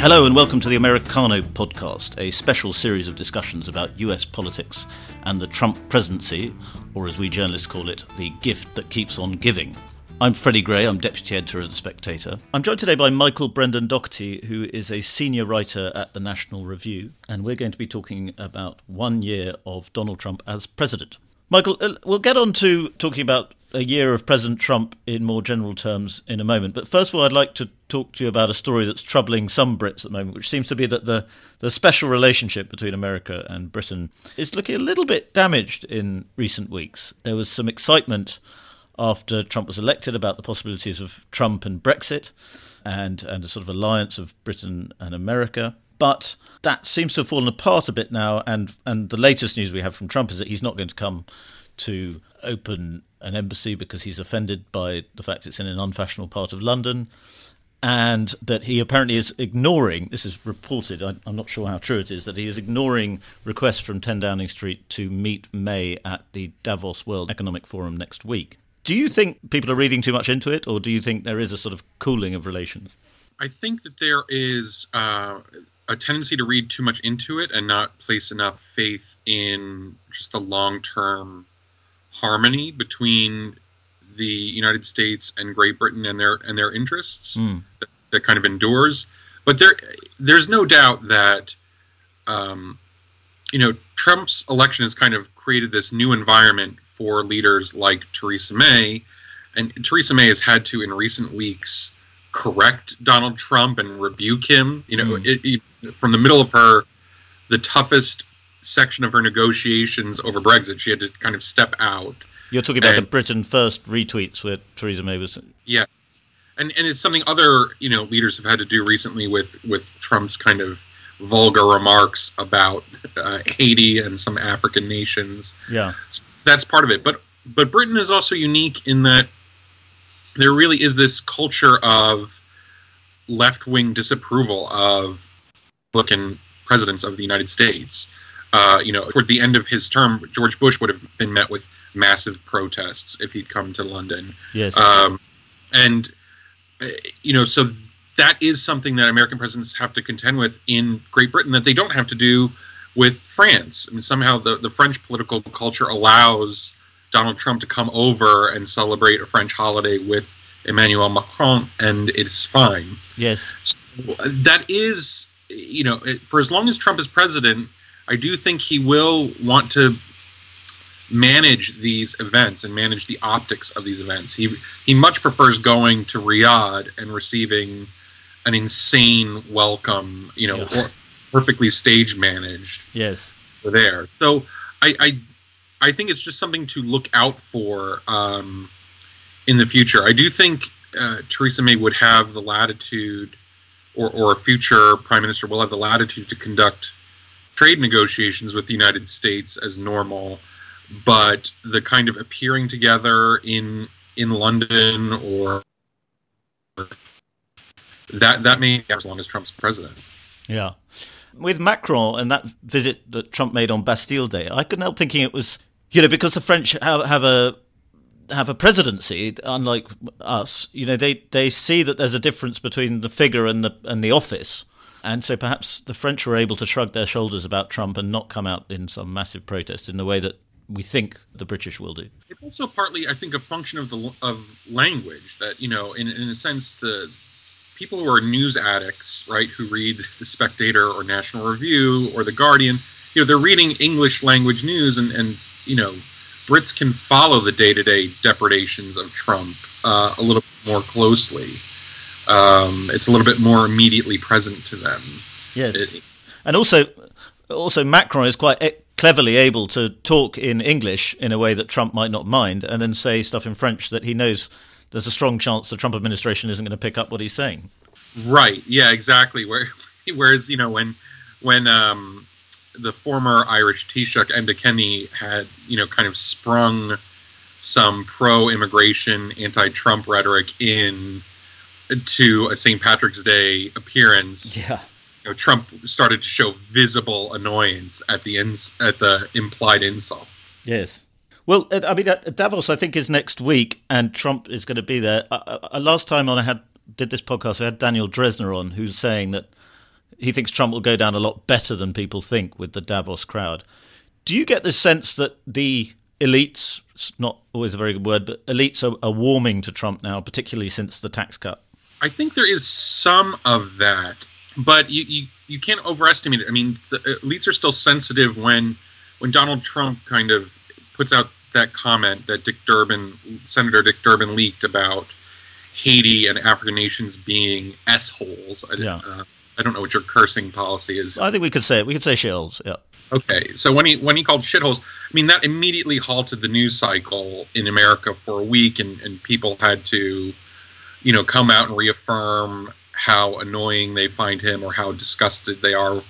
Hello and welcome to the Americano podcast, a special series of discussions about US politics and the Trump presidency, or as we journalists call it, the gift that keeps on giving. I'm Freddy Gray, I'm deputy editor of The Spectator. I'm joined today by Michael Brendan Dougherty, who is a senior writer at the National Review, and we're going to be talking about one year of Donald Trump as president. Michael, uh, we'll get on to talking about a year of President Trump in more general terms in a moment. But first of all, I'd like to talk to you about a story that's troubling some Brits at the moment, which seems to be that the, the special relationship between America and Britain is looking a little bit damaged in recent weeks. There was some excitement after Trump was elected about the possibilities of Trump and Brexit and, and a sort of alliance of Britain and America. But that seems to have fallen apart a bit now. And, and the latest news we have from Trump is that he's not going to come to open an embassy because he's offended by the fact it's in an unfashionable part of London. And that he apparently is ignoring, this is reported, I, I'm not sure how true it is, that he is ignoring requests from 10 Downing Street to meet May at the Davos World Economic Forum next week. Do you think people are reading too much into it, or do you think there is a sort of cooling of relations? I think that there is uh, a tendency to read too much into it and not place enough faith in just the long term harmony between the United States and Great Britain and their and their interests mm. that, that, kind of endures. But there, there's no doubt that, um, you know, Trump's election has kind of created this new environment for leaders like Theresa May, and Theresa May has had to in recent weeks correct Donald Trump and rebuke him. You know, mm. it, it, from the middle of her, the toughest section of her negotiations over Brexit, she had to kind of step out. You're talking about and, the Britain First retweets where Theresa May was. Yeah, and and it's something other you know leaders have had to do recently with with Trump's kind of vulgar remarks about uh, Haiti and some African nations. Yeah, that's part of it. But but Britain is also unique in that there really is this culture of left wing disapproval of looking presidents of the United States. Uh, you know, toward the end of his term, George Bush would have been met with massive protests if he'd come to London. Yes. Um, and uh, you know, so that is something that American presidents have to contend with in Great Britain that they don't have to do with France. I mean, somehow the, the French political culture allows Donald Trump to come over and celebrate a French holiday with Emmanuel Macron, and it's fine. Yes. So that is, you know, for as long as Trump is president, I do think he will want to manage these events and manage the optics of these events. He he much prefers going to Riyadh and receiving an insane welcome, you know, perfectly stage managed. Yes, there. So I, I I think it's just something to look out for um, in the future. I do think uh, Theresa May would have the latitude, or or a future prime minister will have the latitude to conduct trade negotiations with the United States as normal, but the kind of appearing together in in London or that that may as long as Trump's president. Yeah. With Macron and that visit that Trump made on Bastille Day, I couldn't help thinking it was, you know, because the French have, have a have a presidency, unlike us. You know, they, they see that there's a difference between the figure and the and the office, and so perhaps the French were able to shrug their shoulders about Trump and not come out in some massive protest in the way that we think the British will do. It's also partly, I think, a function of the of language that you know, in in a sense, the people who are news addicts, right, who read the Spectator or National Review or the Guardian, you know, they're reading English language news, and and you know, Brits can follow the day to day depredations of Trump uh, a little more closely um, it's a little bit more immediately present to them. Yes, it, and also, also Macron is quite cleverly able to talk in English in a way that Trump might not mind, and then say stuff in French that he knows there's a strong chance the Trump administration isn't going to pick up what he's saying. Right. Yeah. Exactly. Where, whereas you know when when um, the former Irish Taoiseach Enda Kenny had you know kind of sprung some pro-immigration, anti-Trump rhetoric in to a St. Patrick's Day appearance, yeah. You know, Trump started to show visible annoyance at the ins- at the implied insult. Yes. Well, I mean, Davos, I think, is next week, and Trump is going to be there. Uh, uh, last time on, I had did this podcast, I had Daniel Drezner on, who's saying that he thinks Trump will go down a lot better than people think with the Davos crowd. Do you get the sense that the elites, not always a very good word, but elites are, are warming to Trump now, particularly since the tax cut? I think there is some of that, but you, you, you can't overestimate it. I mean, the elites are still sensitive when when Donald Trump kind of puts out that comment that Dick Durbin, Senator Dick Durbin, leaked about Haiti and African nations being s holes. Yeah. Uh, I don't know what your cursing policy is. I think we could say it. We could say shills. Yeah. Okay, so when he when he called shitholes, I mean that immediately halted the news cycle in America for a week, and, and people had to, you know, come out and reaffirm how annoying they find him or how disgusted they are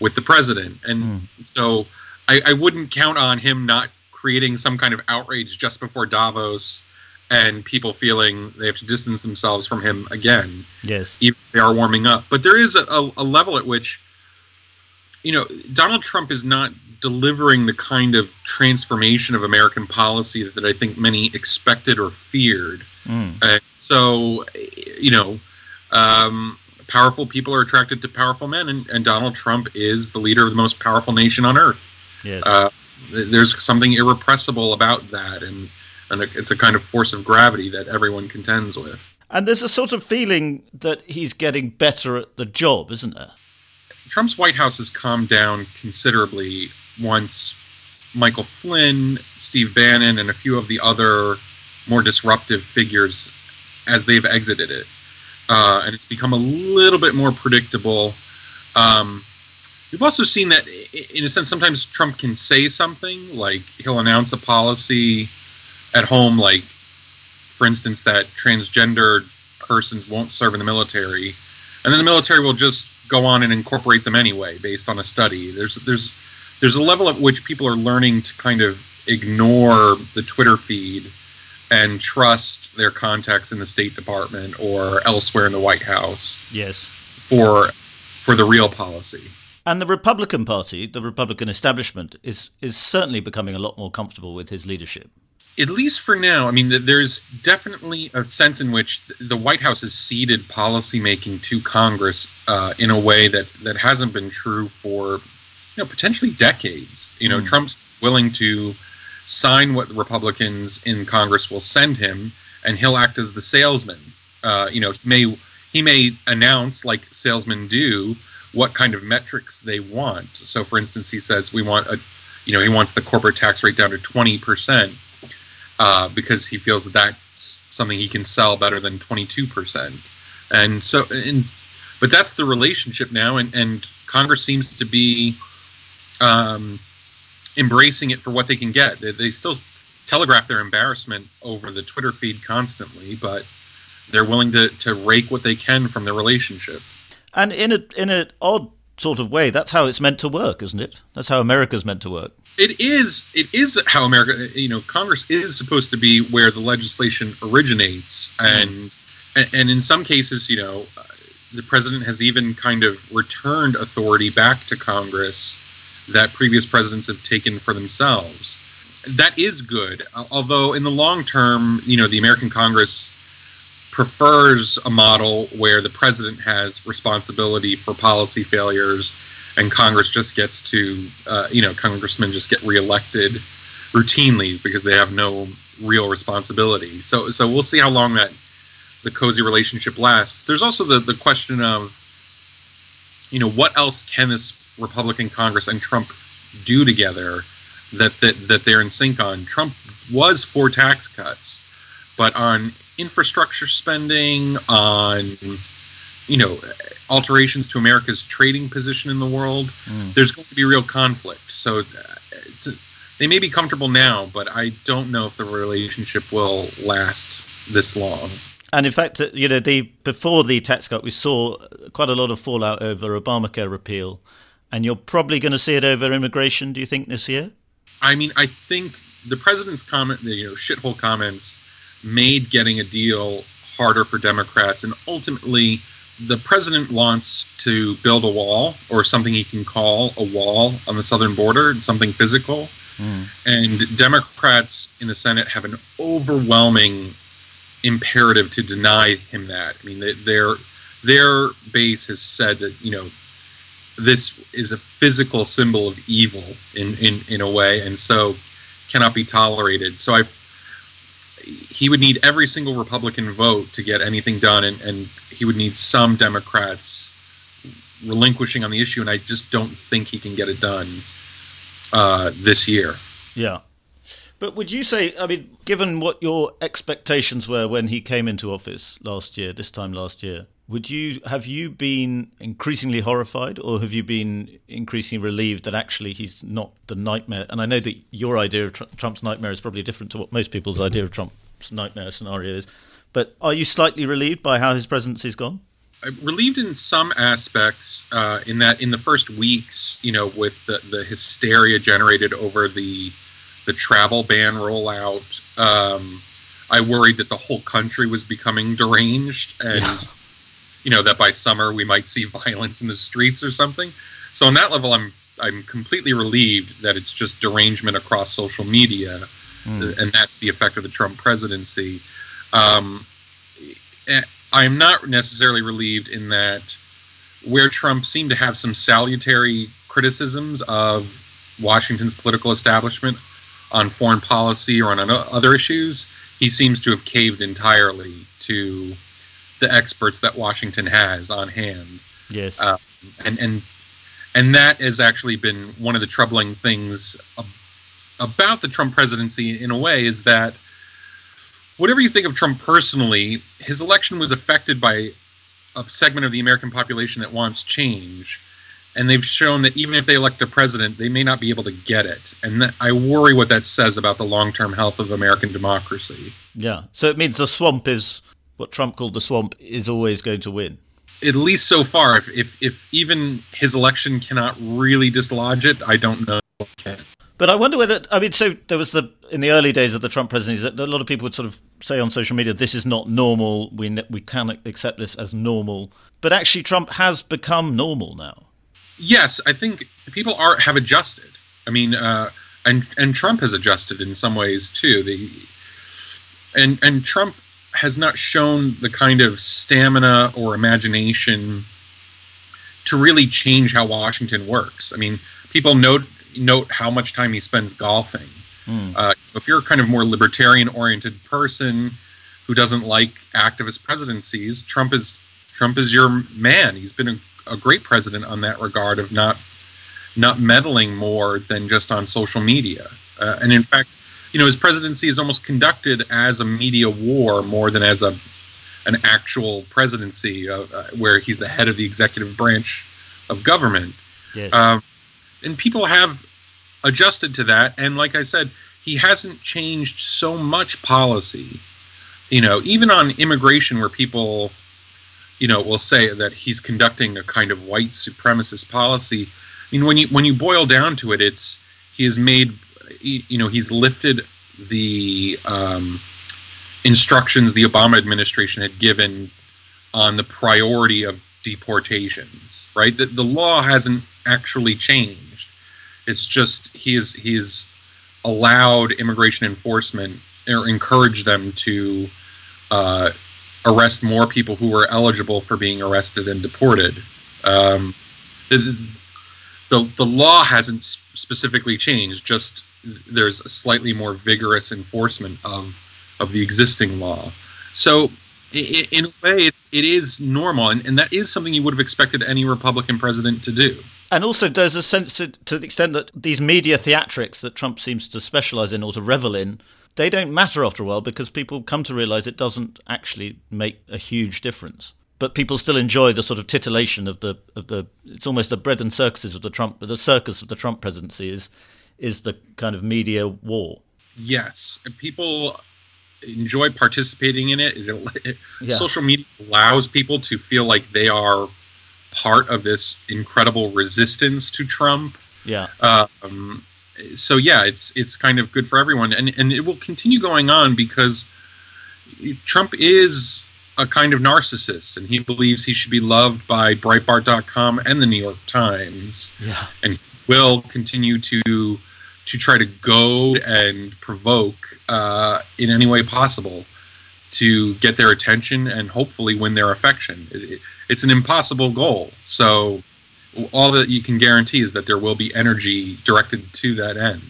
with the president. And mm. so I, I wouldn't count on him not creating some kind of outrage just before Davos and people feeling they have to distance themselves from him again. Yes. Even they are warming up. But there is a, a, a level at which you know, Donald Trump is not delivering the kind of transformation of American policy that, that I think many expected or feared. Mm. Uh, so, you know, um, powerful people are attracted to powerful men, and, and, Donald Trump is the leader of the most powerful nation on earth. Yes. Uh, there's something irrepressible about that, and, and it's a kind of force of gravity that everyone contends with. And there's a sort of feeling that he's getting better at the job, isn't there? Trump's White House has calmed down considerably once Michael Flynn, Steve Bannon, and a few of the other more disruptive figures as they've exited it. Uh, and it's become a little bit more predictable. Um, we've also seen that, in a sense, sometimes Trump can say something, like he'll announce a policy at home, like, for instance, that transgender persons won't serve in the military and then the military will just go on and incorporate them anyway based on a study. There's there's there's a level at which people are learning to kind of ignore the Twitter feed and trust their contacts in the State Department or elsewhere in the White House. Yes. For for the real policy. And the Republican Party, the Republican establishment, is is certainly becoming a lot more comfortable with his leadership at least for now, I mean, there's definitely a sense in which the White House has ceded policymaking to Congress uh, in a way that, that hasn't been true for, you know, potentially decades. You know, mm. Trump's willing to sign what the Republicans in Congress will send him, and he'll act as the salesman. Uh, you know, he may he may announce, like salesmen do, what kind of metrics they want. So, for instance, he says we want a, you know, he wants the corporate tax rate down to twenty percent uh, because he feels that that's something he can sell better than 22%. And so, and, but that's the relationship now, and, and Congress seems to be um, embracing it for what they can get. They, they still telegraph their embarrassment over the Twitter feed constantly, but they're willing to, to rake what they can from the relationship. And in a in an odd sort of way, that's how it's meant to work, isn't it? That's how America's meant to work it is it is how America you know Congress is supposed to be where the legislation originates and mm. and in some cases you know the president has even kind of returned authority back to Congress that previous presidents have taken for themselves that is good although in the long term you know the American Congress prefers a model where the president has responsibility for policy failures and Congress just gets to, uh, you know, congressmen just get reelected routinely because they have no real responsibility. So, so we'll see how long that the cozy relationship lasts. There's also the the question of, you know, what else can this Republican Congress and Trump do together that that that they're in sync on? Trump was for tax cuts, but on infrastructure spending, on you know alterations to America's trading position in the world, mm. there's going to be real conflict. So uh, they may be comfortable now, but I don't know if the relationship will last this long. And in fact, you know, the before the tax cut, we saw quite a lot of fallout over Obamacare repeal, and you're probably going to see it over immigration. Do you think this year? I mean, I think the president's comment, the you know shithole comments, made getting a deal harder for Democrats, and ultimately the president wants to build a wall or something he can call a wall on the southern border, something physical. Mm. And Democrats in the Senate have an overwhelming imperative to deny him that. I mean, their their base has said that you know this is a physical symbol of evil in, in, in a way, and so cannot be tolerated. So I, he would need every single Republican vote to get anything done, and, and he would need some Democrats relinquishing on the issue, and I just don't think he can get it done uh, this year. Yeah. But would you say, I mean, given what your expectations were when he came into office last year, this time last year, would you have you been increasingly horrified, or have you been increasingly relieved that actually he's not the nightmare? And I know that your idea of Trump's nightmare is probably different to what most people's idea of Trump's nightmare scenario is. But are you slightly relieved by how his presidency's gone? I'm relieved in some aspects uh, in that in the first weeks you know with the, the hysteria generated over the the travel ban rollout um, i worried that the whole country was becoming deranged and yeah. You know that by summer we might see violence in the streets or something so on that level i'm i'm completely relieved that it's just derangement across social media mm. and that's the effect of the trump presidency um, I am not necessarily relieved in that where Trump seemed to have some salutary criticisms of Washington's political establishment on foreign policy or on other issues, he seems to have caved entirely to the experts that Washington has on hand. Yes, uh, and and and that has actually been one of the troubling things about the Trump presidency in a way is that whatever you think of Trump personally, his election was affected by a segment of the American population that wants change. And they've shown that even if they elect a president, they may not be able to get it. And that, I worry what that says about the long term health of American democracy. Yeah. So it means the swamp is what Trump called the swamp is always going to win. At least so far. If, if, if even his election cannot really dislodge it, I don't know. But I wonder whether I mean, so there was the in the early days of the Trump presidency that a lot of people would sort of say on social media, "This is not normal. We we can't accept this as normal." But actually, Trump has become normal now. Yes, I think people are have adjusted. I mean, uh, and and Trump has adjusted in some ways too. The and and Trump has not shown the kind of stamina or imagination to really change how Washington works. I mean, people note note how much time he spends golfing. Mm. Uh, if you're a kind of more libertarian oriented person who doesn't like activist presidencies, Trump is Trump is your man. He's been a, a great president on that regard of not not meddling more than just on social media. Uh, and in fact, you know, his presidency is almost conducted as a media war more than as a an actual presidency uh, uh, where he's the head of the executive branch of government. Yes. Um, and people have adjusted to that. And like I said, he hasn't changed so much policy. You know, even on immigration, where people, you know, will say that he's conducting a kind of white supremacist policy. I mean, when you when you boil down to it, it's he has made, you know, he's lifted the um, instructions the Obama administration had given on the priority of deportations. Right, the, the law hasn't actually changed. It's just he is he is allowed immigration enforcement or encouraged them to uh, arrest more people who were eligible for being arrested and deported. Um, the, the law hasn't specifically changed. Just there's a slightly more vigorous enforcement of of the existing law. So in a way, it is normal, and, and that is something you would have expected any Republican president to do. And also, there's a sense to, to the extent that these media theatrics that Trump seems to specialize in or to revel in, they don't matter after a while because people come to realize it doesn't actually make a huge difference. But people still enjoy the sort of titillation of the of the. It's almost the bread and circuses of the Trump. The circus of the Trump presidency is is the kind of media war. Yes, people enjoy participating in it. it, it yeah. Social media allows people to feel like they are part of this incredible resistance to Trump. Yeah. Um, so yeah, it's it's kind of good for everyone, and and it will continue going on because Trump is a kind of narcissist, and he believes he should be loved by Breitbart.com and the New York Times. Yeah. And will continue to to try to goad and provoke uh, in any way possible to get their attention and hopefully win their affection. It, it, it's an impossible goal. So all that you can guarantee is that there will be energy directed to that end.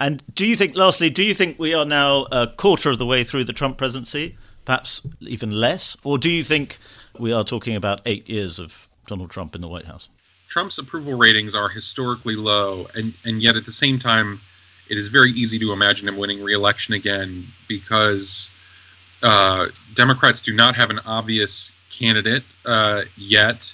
And do you think, lastly, do you think we are now a quarter of the way through the Trump presidency, perhaps even less? Or do you think we are talking about eight years of Donald Trump in the White House? Trump's approval ratings are historically low, and, and yet at the same time, it is very easy to imagine him winning re-election again because uh, Democrats do not have an obvious candidate uh, yet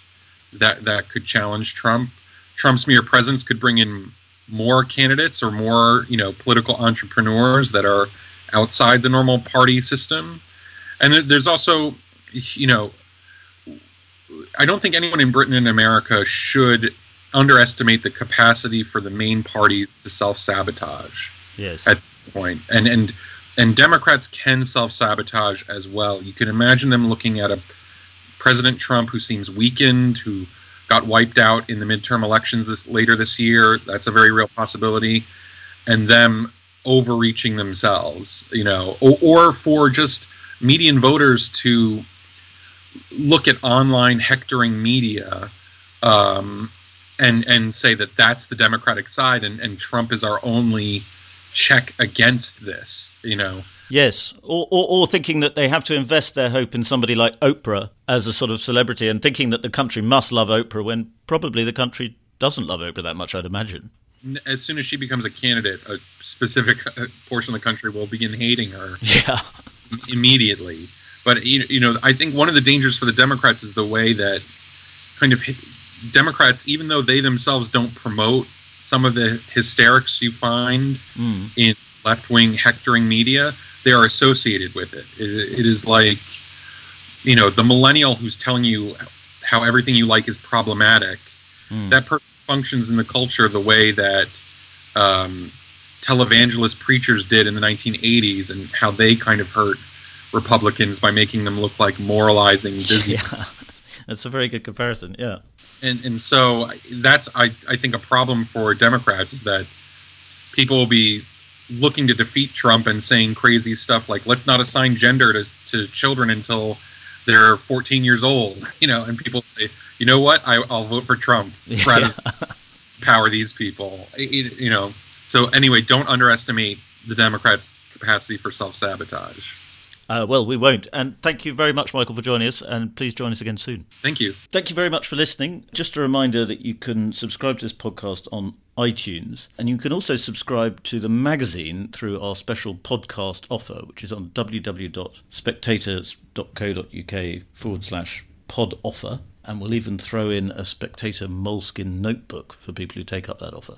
that that could challenge Trump. Trump's mere presence could bring in more candidates or more you know political entrepreneurs that are outside the normal party system. And there's also you know I don't think anyone in Britain and America should underestimate the capacity for the main party to self sabotage. Yes. At this point, and and and Democrats can self sabotage as well. You can imagine them looking at a President Trump who seems weakened, who got wiped out in the midterm elections this later this year. That's a very real possibility, and them overreaching themselves, you know, or, or for just median voters to look at online hectoring media um, and and say that that's the Democratic side and, and Trump is our only check against this, you know. Yes, or, or, or, thinking that they have to invest their hope in somebody like Oprah as a sort of celebrity and thinking that the country must love Oprah when probably the country doesn't love Oprah that much, I'd imagine. As soon as she becomes a candidate, a specific uh, portion of the country will begin hating her. Yeah. Immediately. But, you know, I think one of the dangers for the Democrats is the way that kind of Democrats, even though they themselves don't promote some of the hysterics you find mm. in left wing hectoring media, they are associated with it. it. It is like, you know, the millennial who's telling you how everything you like is problematic. Mm. That person functions in the culture the way that um, televangelist preachers did in the 1980s and how they kind of hurt Republicans by making them look like moralizing busy. Yeah. That's a very good comparison. Yeah. And and so that's I, I think a problem for Democrats is that people will be looking to defeat Trump and saying crazy stuff like let's not assign gender to, to children until they're 14 years old, you know, and people say, you know what, I, will vote for Trump rather power these people, you know. So anyway, don't underestimate the Democrats' capacity for self sabotage. Uh, well, we won't. And thank you very much, Michael, for joining us. And please join us again soon. Thank you. Thank you very much for listening. Just a reminder that you can subscribe to this podcast on iTunes. And you can also subscribe to the magazine through our special podcast offer, which is on www.spectators.co.uk forward slash pod offer. And we'll even throw in a Spectator Moleskine notebook for people who take up that offer.